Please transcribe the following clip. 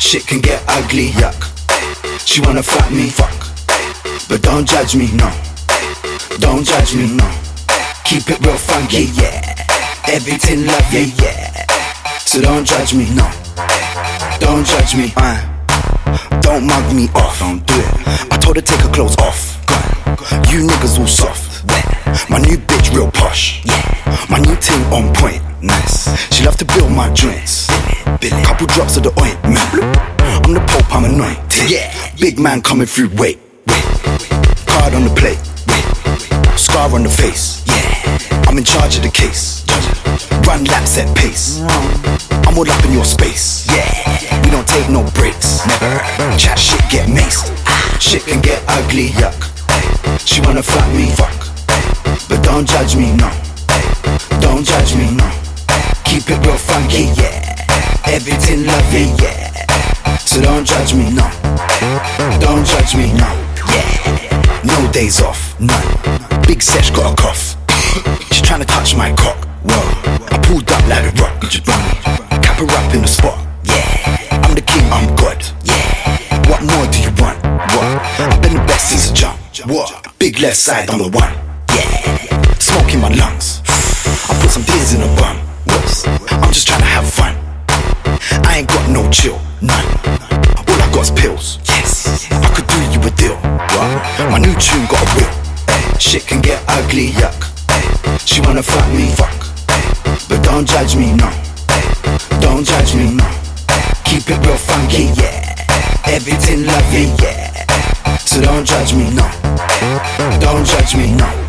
Shit can get ugly, yuck. She wanna fuck me, fuck. But don't judge me, no. Don't judge me, no. Keep it real funky, yeah. Everything lovely, yeah. So don't judge me, no. Don't judge me, uh. Don't mug me off, don't do it. I told her take her clothes off. You niggas all soft. My new bitch real posh. Yeah. My new team on point. Nice. She love to build my joints. Couple drops of the ointment. I'm the Pope, I'm anointed. Yeah. Big man coming through. Wait, wait. Card on the plate. Wait. Scar on the face. Yeah. I'm in charge of the case. Run laps at pace. I'm all up in your space. Yeah. We don't take no breaks. Never. Chat shit, get maced. Shit can get ugly. Yuck. She wanna fuck me. Fuck. But don't judge me, no. Don't judge me, no. Keep it real funky, yeah. Everything lovely, yeah. So don't judge me, no. Don't judge me, no. Yeah. No days off, none. Big sesh got a cough. She's trying to touch my cock. Whoa. I pulled up like a rock. Cap her up in the spot. Yeah. I'm the king, I'm God. Yeah. What more do you want? What? I've been the best since a jump. What? Big left side, I'm the one. Yeah. Smoke in my lungs. I ain't got no chill, none. All I got's pills. Yes. I could do you a deal. What? My new tune got a whip. Eh. Shit can get ugly, yuck. Eh. She wanna fuck me, fuck. Eh. But don't judge me, no. Don't judge me, no. Keep it real funky, yeah. Everything lovely, yeah. So don't judge me, no. Don't judge me, no.